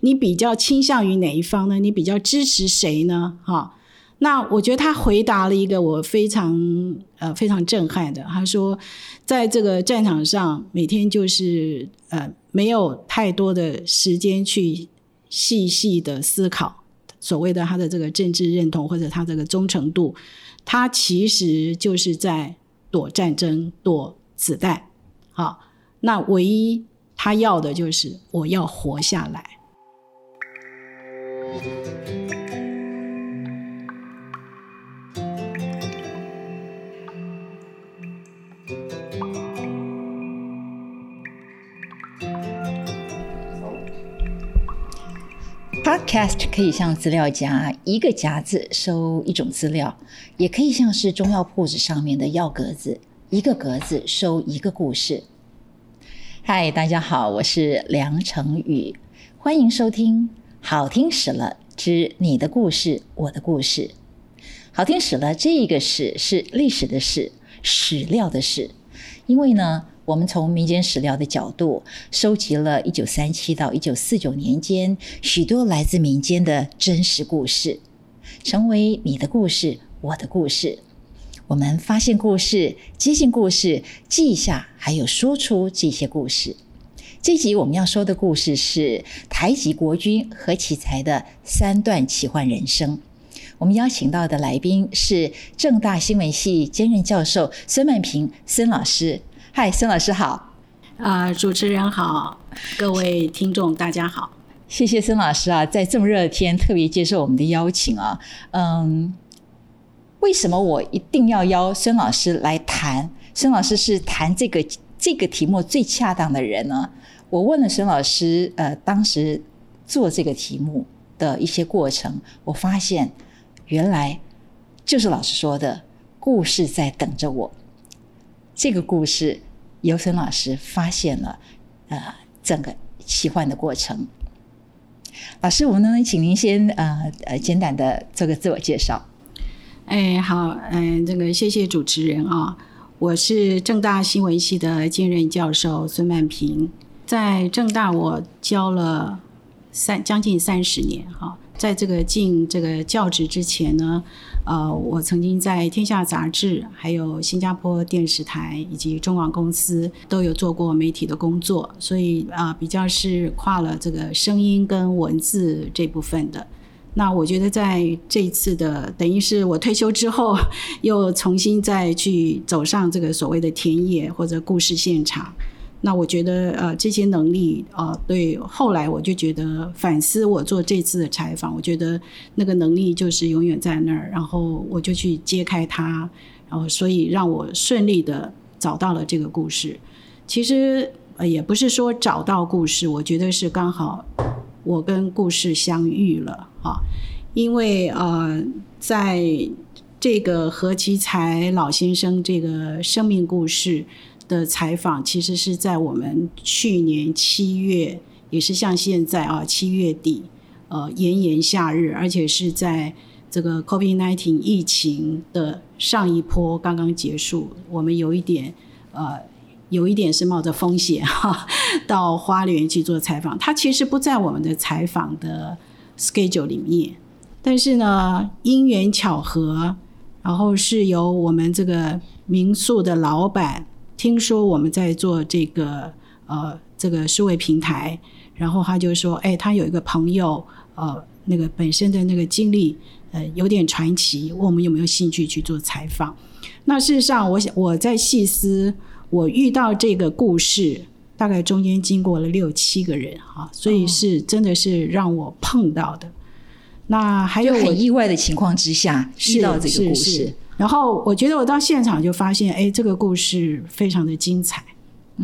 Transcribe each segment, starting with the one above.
你比较倾向于哪一方呢？你比较支持谁呢？哈，那我觉得他回答了一个我非常呃非常震撼的，他说，在这个战场上，每天就是呃没有太多的时间去细细的思考所谓的他的这个政治认同或者他这个忠诚度，他其实就是在躲战争、躲子弹。好，那唯一他要的就是我要活下来。Podcast 可以像资料夹，一个夹子收一种资料，也可以像是中药铺子上面的药格子，一个格子收一个故事。嗨，大家好，我是梁成宇，欢迎收听。好听死了之你的故事，我的故事。好听死了，这个史是历史的史，史料的史。因为呢，我们从民间史料的角度，收集了一九三七到一九四九年间许多来自民间的真实故事，成为你的故事，我的故事。我们发现故事，接近故事，记下，还有说出这些故事。这集我们要说的故事是台籍国军何其才的三段奇幻人生。我们邀请到的来宾是正大新闻系兼任教授孙曼平孙老师。嗨，孙老师好！啊，主持人好，各位听众大家好。谢谢孙老师啊，在这么热的天特别接受我们的邀请啊。嗯，为什么我一定要邀孙老师来谈？孙老师是谈这个这个题目最恰当的人呢？我问了沈老师，呃，当时做这个题目的一些过程，我发现原来就是老师说的故事在等着我。这个故事由沈老师发现了，呃，整个奇幻的过程。老师，我们能不能请您先呃呃简短的做个自我介绍？哎，好，嗯，这个谢谢主持人啊，我是正大新闻系的兼任教授孙曼平。在正大，我教了三将近三十年哈。在这个进这个教职之前呢，呃，我曾经在《天下》杂志、还有新加坡电视台以及中广公司都有做过媒体的工作，所以啊，比较是跨了这个声音跟文字这部分的。那我觉得在这一次的，等于是我退休之后，又重新再去走上这个所谓的田野或者故事现场。那我觉得，呃，这些能力，呃，对，后来我就觉得反思我做这次的采访，我觉得那个能力就是永远在那儿，然后我就去揭开它，然后所以让我顺利的找到了这个故事。其实，呃，也不是说找到故事，我觉得是刚好我跟故事相遇了啊，因为呃，在这个何其才老先生这个生命故事。的采访其实是在我们去年七月，也是像现在啊七月底，呃炎炎夏日，而且是在这个 COVID-19 疫情的上一波刚刚结束，我们有一点呃有一点是冒着风险哈，到花莲去做采访。他其实不在我们的采访的 schedule 里面，但是呢因缘巧合，然后是由我们这个民宿的老板。听说我们在做这个呃这个数位平台，然后他就说，哎，他有一个朋友，呃，那个本身的那个经历，呃，有点传奇，问我们有没有兴趣去做采访。那事实上，我想我在细思，我遇到这个故事，大概中间经过了六七个人哈，所以是真的是让我碰到的。那还有很意外的情况之下遇到这个故事。然后我觉得我到现场就发现，哎，这个故事非常的精彩，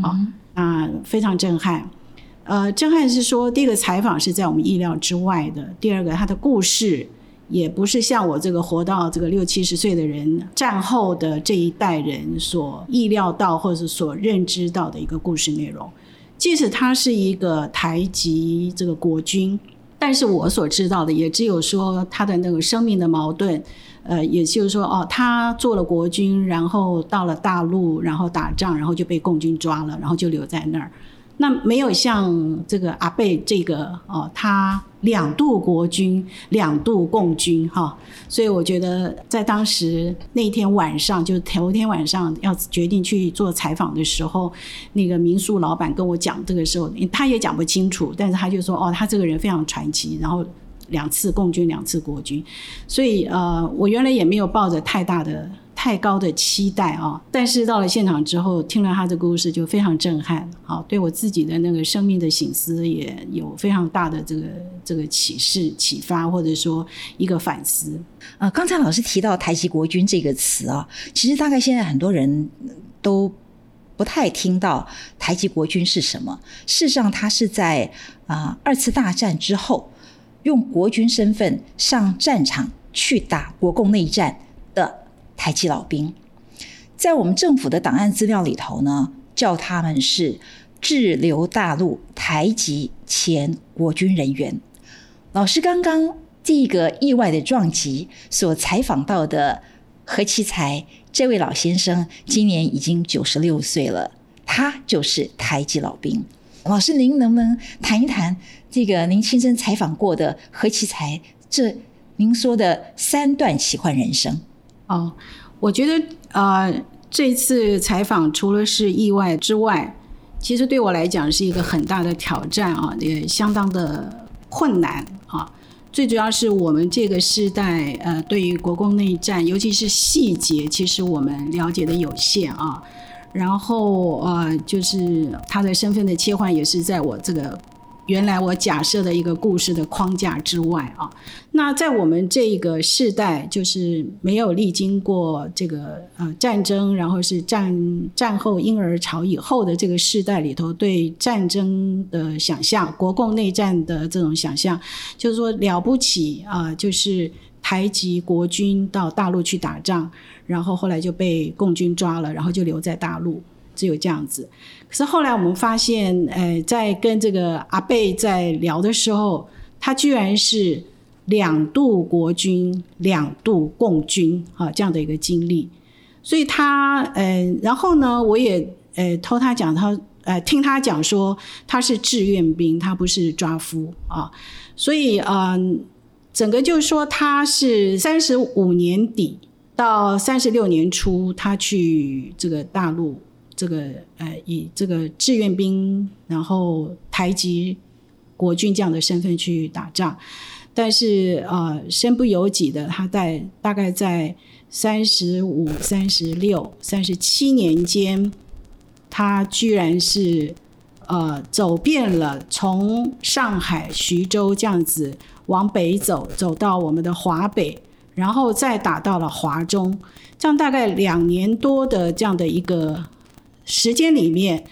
啊，啊，非常震撼。呃，震撼是说，第一个采访是在我们意料之外的；第二个，他的故事也不是像我这个活到这个六七十岁的人，战后的这一代人所意料到或者是所认知到的一个故事内容。即使他是一个台籍这个国军，但是我所知道的也只有说他的那个生命的矛盾。呃，也就是说，哦，他做了国军，然后到了大陆，然后打仗，然后就被共军抓了，然后就留在那儿。那没有像这个阿贝这个哦，他两度国军，两度共军哈，所以我觉得在当时那天晚上，就头天晚上要决定去做采访的时候，那个民宿老板跟我讲这个时候，他也讲不清楚，但是他就说哦，他这个人非常传奇，然后两次共军，两次国军，所以呃，我原来也没有抱着太大的。太高的期待啊！但是到了现场之后，听了他的故事就非常震撼，好，对我自己的那个生命的醒思也有非常大的这个这个启示、启发，或者说一个反思。呃，刚才老师提到“台籍国军”这个词啊，其实大概现在很多人都不太听到“台籍国军”是什么。事实上，他是在啊二次大战之后，用国军身份上战场去打国共内战。台籍老兵，在我们政府的档案资料里头呢，叫他们是滞留大陆台籍前国军人员。老师刚刚这个意外的撞击所采访到的何其才这位老先生，今年已经九十六岁了，他就是台籍老兵。老师，您能不能谈一谈这个您亲身采访过的何其才这您说的三段奇幻人生？哦，我觉得呃，这次采访除了是意外之外，其实对我来讲是一个很大的挑战啊，也相当的困难啊。最主要是我们这个时代，呃，对于国共内战，尤其是细节，其实我们了解的有限啊。然后呃，就是他的身份的切换，也是在我这个。原来我假设的一个故事的框架之外啊，那在我们这个世代，就是没有历经过这个呃战争，然后是战战后婴儿潮以后的这个世代里头，对战争的想象，国共内战的这种想象，就是说了不起啊，就是台籍国军到大陆去打仗，然后后来就被共军抓了，然后就留在大陆。只有这样子，可是后来我们发现，呃，在跟这个阿贝在聊的时候，他居然是两度国军、两度共军啊这样的一个经历，所以他，呃，然后呢，我也呃偷他讲，他呃听他讲说他是志愿兵，他不是抓夫啊，所以嗯，整个就是说他是三十五年底到三十六年初，他去这个大陆。这个呃，以这个志愿兵，然后台籍国军这样的身份去打仗，但是呃，身不由己的，他在大概在三十五、三十六、三十七年间，他居然是呃走遍了从上海、徐州这样子往北走，走到我们的华北，然后再打到了华中，这样大概两年多的这样的一个。时间里面，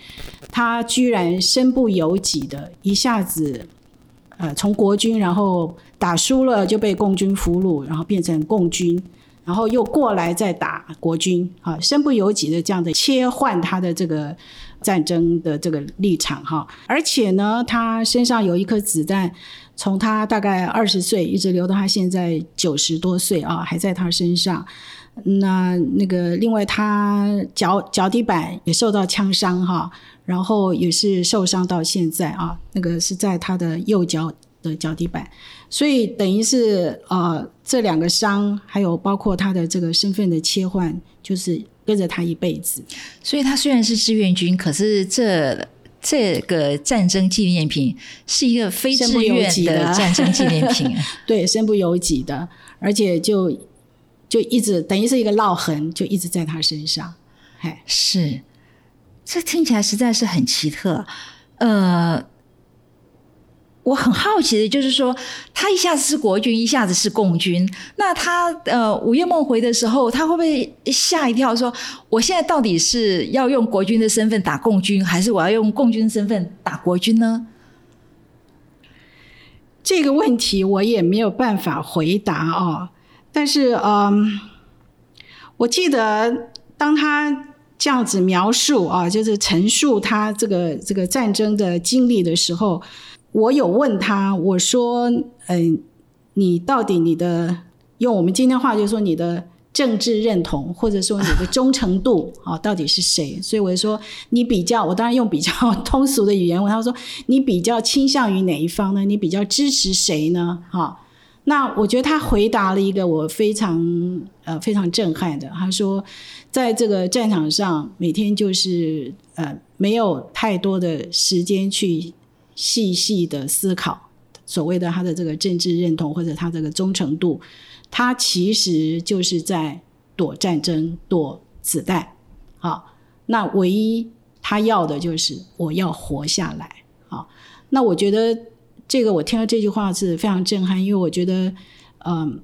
他居然身不由己的，一下子，呃，从国军，然后打输了就被共军俘虏，然后变成共军，然后又过来再打国军，啊，身不由己的这样的切换他的这个战争的这个立场，哈，而且呢，他身上有一颗子弹，从他大概二十岁一直留到他现在九十多岁啊，还在他身上。那那个，另外他脚脚底板也受到枪伤哈，然后也是受伤到现在啊，那个是在他的右脚的脚底板，所以等于是呃这两个伤，还有包括他的这个身份的切换，就是跟着他一辈子。所以他虽然是志愿军，可是这这个战争纪念品是一个非志愿的战争纪念品，对，身不由己的，而且就。就一直等于是一个烙痕，就一直在他身上。哎，是，这听起来实在是很奇特。呃，我很好奇的就是说，他一下子是国军，一下子是共军，那他呃午夜梦回的时候，他会不会吓一跳？说我现在到底是要用国军的身份打共军，还是我要用共军身份打国军呢？这个问题我也没有办法回答啊。但是，嗯，我记得当他这样子描述啊，就是陈述他这个这个战争的经历的时候，我有问他，我说，嗯，你到底你的用我们今天话就说你的政治认同，或者说你的忠诚度啊，到底是谁？所以我就说，你比较，我当然用比较通俗的语言问他说，你比较倾向于哪一方呢？你比较支持谁呢？哈，那我觉得他回答了一个我非常呃非常震撼的，他说，在这个战场上，每天就是呃没有太多的时间去细细的思考所谓的他的这个政治认同或者他这个忠诚度。他其实就是在躲战争、躲子弹，好，那唯一他要的就是我要活下来，好，那我觉得这个我听了这句话是非常震撼，因为我觉得，嗯，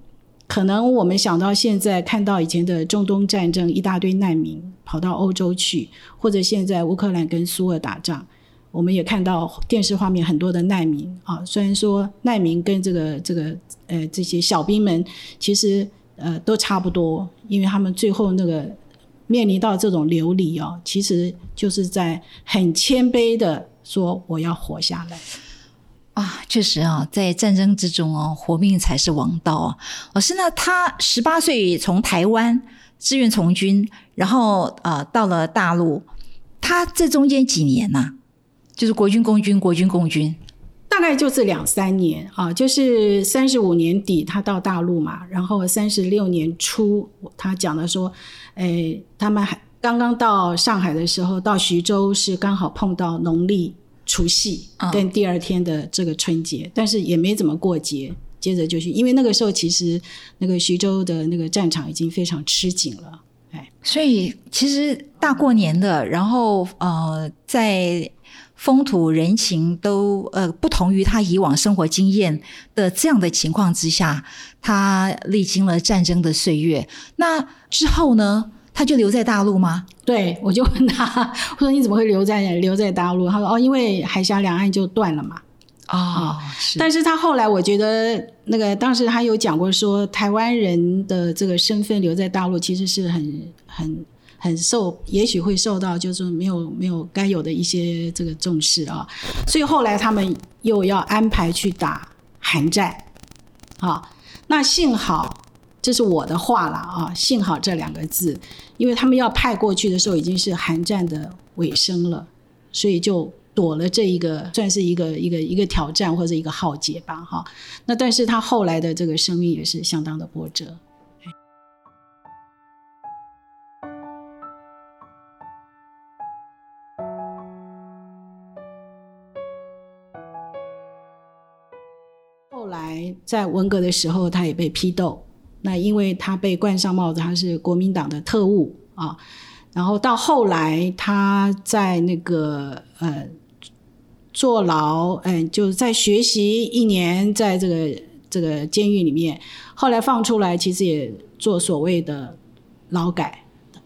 可能我们想到现在看到以前的中东战争，一大堆难民跑到欧洲去，或者现在乌克兰跟苏俄打仗。我们也看到电视画面很多的难民啊，虽然说难民跟这个这个呃这些小兵们其实呃都差不多，因为他们最后那个面临到这种流离哦，其实就是在很谦卑的说我要活下来啊，确实啊，在战争之中哦，活命才是王道啊。老师呢，他十八岁从台湾志愿从军，然后呃到了大陆，他这中间几年呢？就是国军共军，国军共军，大概就是两三年啊，就是三十五年底他到大陆嘛，然后三十六年初他讲的说，诶，他们还刚刚到上海的时候，到徐州是刚好碰到农历除夕跟第二天的这个春节，但是也没怎么过节，接着就去，因为那个时候其实那个徐州的那个战场已经非常吃紧了，哎，所以其实大过年的，然后呃在。风土人情都呃不同于他以往生活经验的这样的情况之下，他历经了战争的岁月。那之后呢？他就留在大陆吗？对，我就问他，我说你怎么会留在留在大陆？他说哦，因为海峡两岸就断了嘛。啊，但是他后来我觉得那个当时他有讲过说，台湾人的这个身份留在大陆其实是很很。很受，也许会受到就是没有没有该有的一些这个重视啊，所以后来他们又要安排去打韩战，啊，那幸好这是我的话了啊，幸好这两个字，因为他们要派过去的时候已经是韩战的尾声了，所以就躲了这一个算是一个一个一个挑战或者一个浩劫吧，哈，那但是他后来的这个生命也是相当的波折。后来在文革的时候，他也被批斗。那因为他被冠上帽子，他是国民党的特务啊。然后到后来，他在那个呃坐牢，嗯，就是在学习一年，在这个这个监狱里面。后来放出来，其实也做所谓的劳改，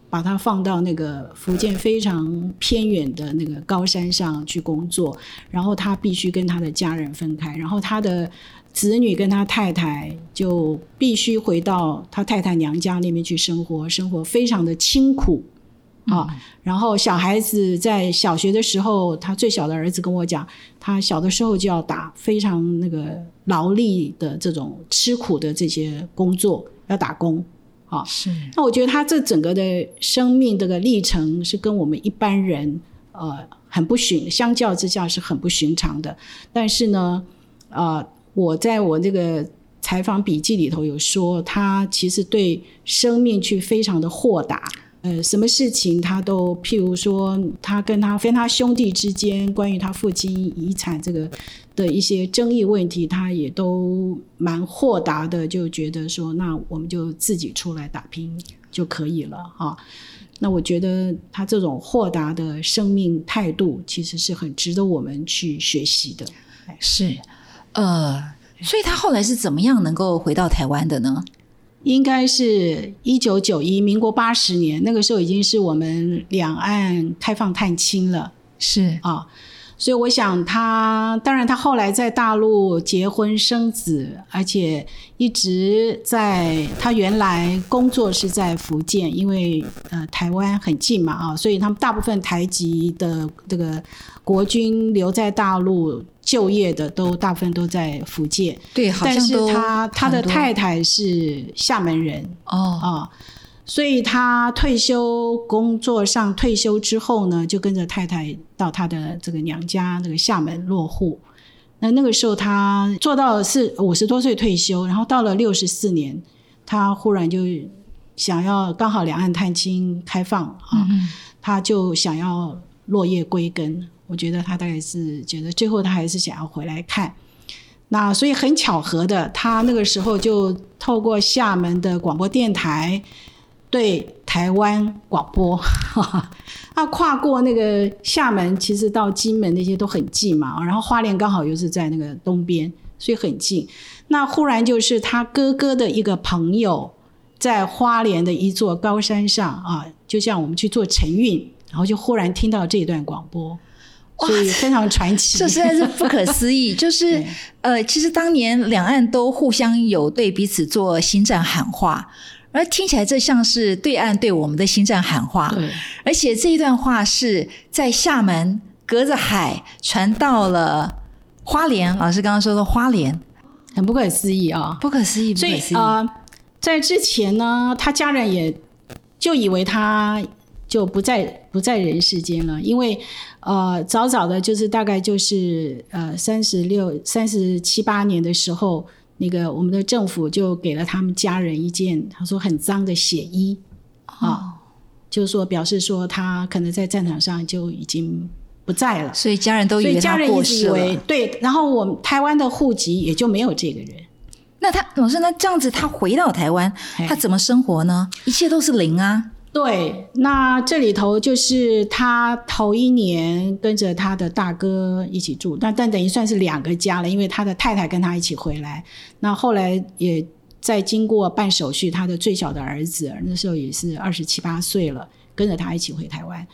把他放到那个福建非常偏远的那个高山上去工作。然后他必须跟他的家人分开。然后他的。子女跟他太太就必须回到他太太娘家那边去生活，生活非常的清苦啊。然后小孩子在小学的时候，他最小的儿子跟我讲，他小的时候就要打非常那个劳力的这种吃苦的这些工作，要打工啊。是。那我觉得他这整个的生命这个历程是跟我们一般人呃很不寻，相较之下是很不寻常的。但是呢，啊。我在我这个采访笔记里头有说，他其实对生命去非常的豁达，呃，什么事情他都，譬如说他跟他跟他兄弟之间关于他父亲遗产这个的一些争议问题，他也都蛮豁达的，就觉得说，那我们就自己出来打拼就可以了哈。那我觉得他这种豁达的生命态度，其实是很值得我们去学习的，是。呃，所以他后来是怎么样能够回到台湾的呢？应该是一九九一，民国八十年，那个时候已经是我们两岸开放探亲了，是啊。所以我想他，当然他后来在大陆结婚生子，而且一直在他原来工作是在福建，因为呃台湾很近嘛啊，所以他们大部分台籍的这个国军留在大陆就业的都大部分都在福建，对，好但是他他的太太是厦门人。哦，啊，所以他退休工作上退休之后呢，就跟着太太到他的这个娘家那个厦门落户。那那个时候他做到是五十多岁退休，然后到了六十四年，他忽然就想要刚好两岸探亲开放啊，嗯他就想要落叶归根。我觉得他大概是觉得最后他还是想要回来看。那所以很巧合的，他那个时候就透过厦门的广播电台对台湾广播，哈 哈他跨过那个厦门，其实到金门那些都很近嘛，然后花莲刚好又是在那个东边，所以很近。那忽然就是他哥哥的一个朋友，在花莲的一座高山上啊，就像我们去做晨运，然后就忽然听到这一段广播，所以非常传奇。这实在是不可思议。就是呃，其实当年两岸都互相有对彼此做心战喊话，而听起来这像是对岸对我们的心战喊话。对而且这一段话是在厦门隔着海传到了花莲，老师刚刚说的花莲，很不可思议啊！不可思议，不所以可思议。呃，在之前呢，他家人也就以为他就不在不在人世间了，因为呃，早早的就是大概就是呃三十六、三十七八年的时候，那个我们的政府就给了他们家人一件他说很脏的血衣啊，就是说表示说他可能在战场上就已经不在了。所以家人都以为他过世为了。对，然后我们台湾的户籍也就没有这个人。那他老师，那这样子他回到台湾，他怎么生活呢？一切都是零啊。对，那这里头就是他头一年跟着他的大哥一起住，但但等于算是两个家了，因为他的太太跟他一起回来。那后来也在经过办手续，他的最小的儿子那时候也是二十七八岁了，跟着他一起回台湾。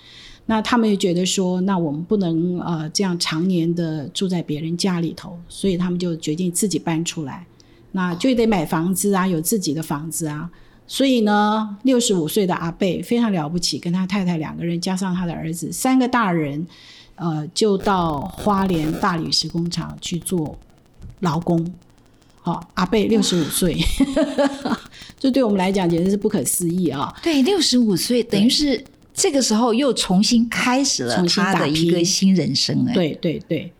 那他们也觉得说，那我们不能呃这样常年的住在别人家里头，所以他们就决定自己搬出来。那就得买房子啊，有自己的房子啊。所以呢，六十五岁的阿贝非常了不起，跟他太太两个人加上他的儿子三个大人，呃，就到花莲大理石工厂去做劳工。好、阿贝六十五岁，这对我们来讲简直是不可思议啊！对，六十五岁，等于是这个时候又重新开始了他的一个新人生，哎，对对对，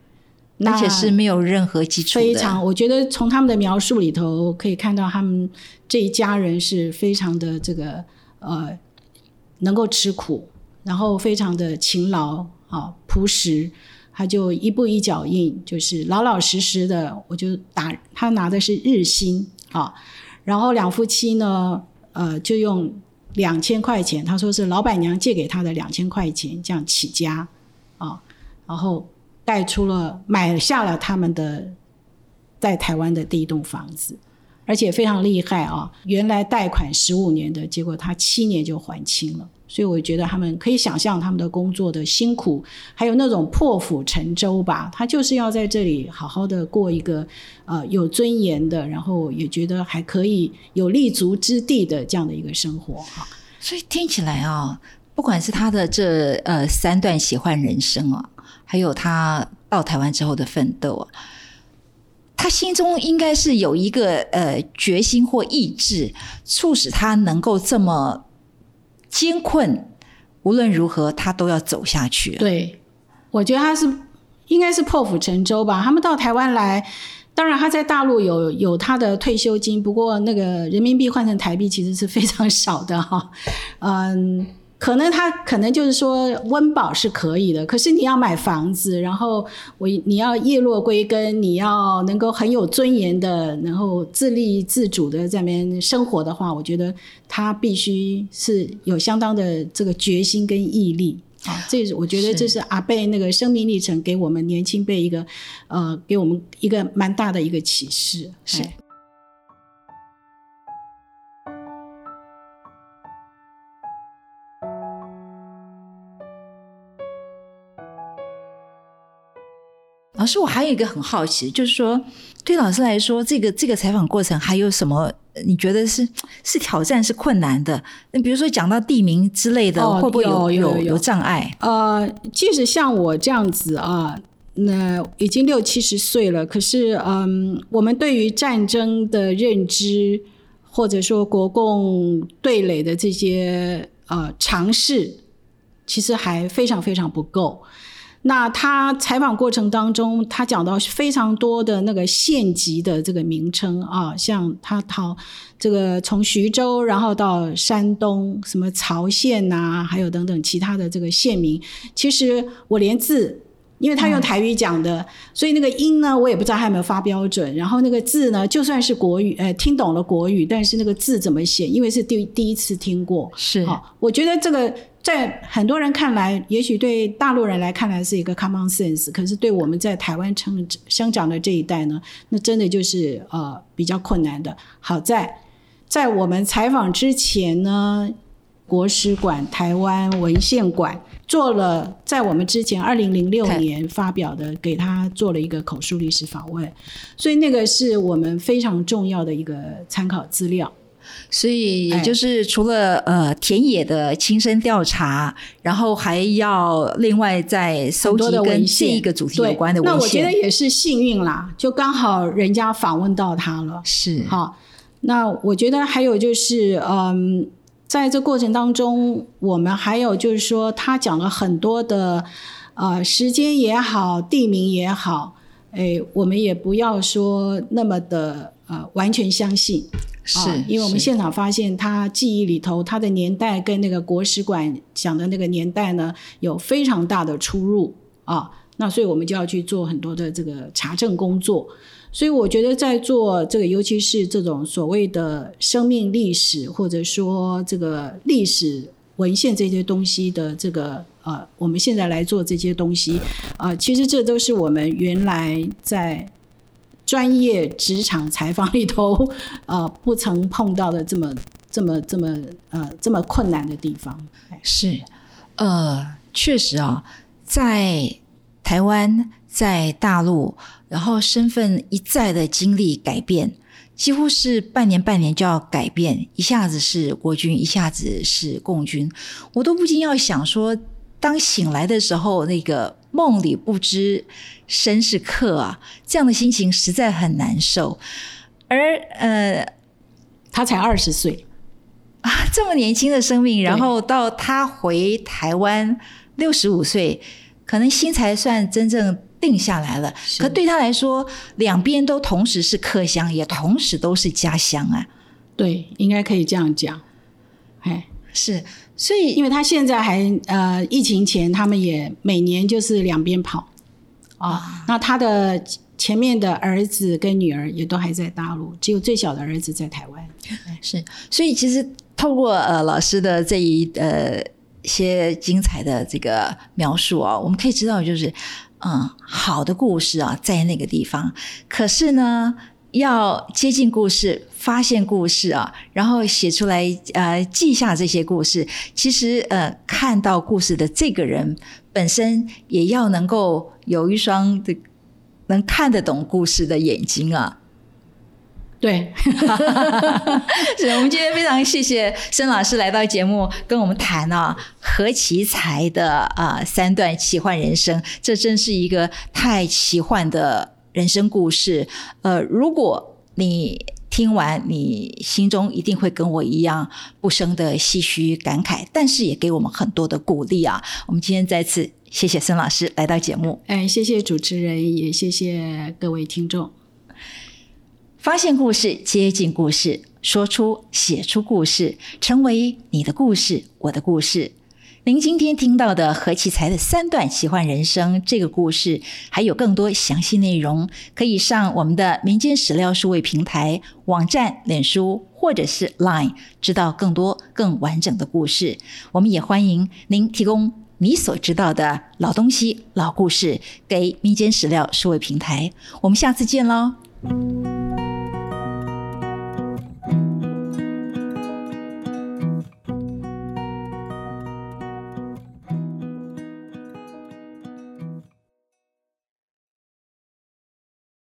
而且那是没有任何基础的，非常，我觉得从他们的描述里头可以看到，他们这一家人是非常的这个呃，能够吃苦，然后非常的勤劳啊，朴实。他就一步一脚印，就是老老实实的，我就打他拿的是日薪啊，然后两夫妻呢，呃，就用两千块钱，他说是老板娘借给他的两千块钱，这样起家啊，然后贷出了买下了他们的在台湾的第一栋房子，而且非常厉害啊！原来贷款十五年的，结果他七年就还清了。所以我觉得他们可以想象他们的工作的辛苦，还有那种破釜沉舟吧。他就是要在这里好好的过一个呃有尊严的，然后也觉得还可以有立足之地的这样的一个生活哈。所以听起来啊，不管是他的这呃三段喜欢人生啊，还有他到台湾之后的奋斗啊，他心中应该是有一个呃决心或意志，促使他能够这么艰困，无论如何他都要走下去。对，我觉得他是应该是破釜沉舟吧。他们到台湾来，当然他在大陆有有他的退休金，不过那个人民币换成台币其实是非常少的哈。嗯，可能他可能就是说温饱是可以的，可是你要买房子，然后我你要叶落归根，你要能够很有尊严的，然后自立自主的在那边生活的话，我觉得他必须是有相当的这个决心跟毅力。啊，这是我觉得这是阿贝那个生命历程给我们年轻辈一个，呃，给我们一个蛮大的一个启示。是哎老师，我还有一个很好奇，就是说，对老师来说，这个这个采访过程还有什么？呃你觉得是是挑战、是困难的？那比如说讲到地名之类的，哦会不会有有有障碍？呃，即使像我这样子啊，那已经六七十岁了，可是嗯，我们对于战争的认知，或者说国共对垒的这些呃尝试，其实还非常非常不够。那他采访过程当中，他讲到非常多的那个县级的这个名称啊，像他讨这个从徐州，然后到山东什么曹县呐，还有等等其他的这个县名，其实我连字。因为他用台语讲的，所以那个音呢，我也不知道他有没有发标准。然后那个字呢，就算是国语，呃，听懂了国语，但是那个字怎么写？因为是第第一次听过，是。好，我觉得这个在很多人看来，也许对大陆人来看来是一个 common sense，可是对我们在台湾成生长的这一代呢，那真的就是呃比较困难的。好在在我们采访之前呢，国史馆、台湾文献馆。做了在我们之前二零零六年发表的，给他做了一个口述历史访问，所以那个是我们非常重要的一个参考资料。所以也就是除了呃田野的亲身调查，然后还要另外再搜集跟这一个主题有关的文献。那我觉得也是幸运啦，就刚好人家访问到他了。是好，那我觉得还有就是嗯。在这过程当中，我们还有就是说，他讲了很多的，呃，时间也好，地名也好，哎，我们也不要说那么的呃完全相信，是因为我们现场发现他记忆里头他的年代跟那个国史馆讲的那个年代呢有非常大的出入。啊，那所以我们就要去做很多的这个查证工作。所以我觉得，在做这个，尤其是这种所谓的生命历史，或者说这个历史文献这些东西的这个呃，我们现在来做这些东西啊，其实这都是我们原来在专业职场采访里头呃 不曾碰到的这么这么这么呃这么困难的地方。是，呃，确实啊，在台湾，在大陆。然后身份一再的经历改变，几乎是半年半年就要改变，一下子是国军，一下子是共军，我都不禁要想说，当醒来的时候，那个梦里不知身是客啊，这样的心情实在很难受。而呃，他才二十岁啊，这么年轻的生命，然后到他回台湾六十五岁，可能心才算真正。定下来了，可对他来说，两边都同时是客乡，也同时都是家乡啊。对，应该可以这样讲。哎，是，所以因为他现在还呃，疫情前他们也每年就是两边跑啊。那他的前面的儿子跟女儿也都还在大陆，只有最小的儿子在台湾。是，所以其实透过呃老师的这一呃些精彩的这个描述啊，我们可以知道就是。嗯，好的故事啊，在那个地方。可是呢，要接近故事，发现故事啊，然后写出来，呃，记下这些故事。其实，呃，看到故事的这个人本身，也要能够有一双的能看得懂故事的眼睛啊。对，是我们今天非常谢谢申老师来到节目跟我们谈啊何其才的啊三段奇幻人生，这真是一个太奇幻的人生故事。呃，如果你听完，你心中一定会跟我一样不生的唏嘘感慨，但是也给我们很多的鼓励啊。我们今天再次谢谢孙老师来到节目，哎，谢谢主持人，也谢谢各位听众。发现故事，接近故事，说出、写出故事，成为你的故事，我的故事。您今天听到的何其才的三段奇幻人生这个故事，还有更多详细内容，可以上我们的民间史料数位平台网站、脸书或者是 Line，知道更多更完整的故事。我们也欢迎您提供你所知道的老东西、老故事给民间史料数位平台。我们下次见喽。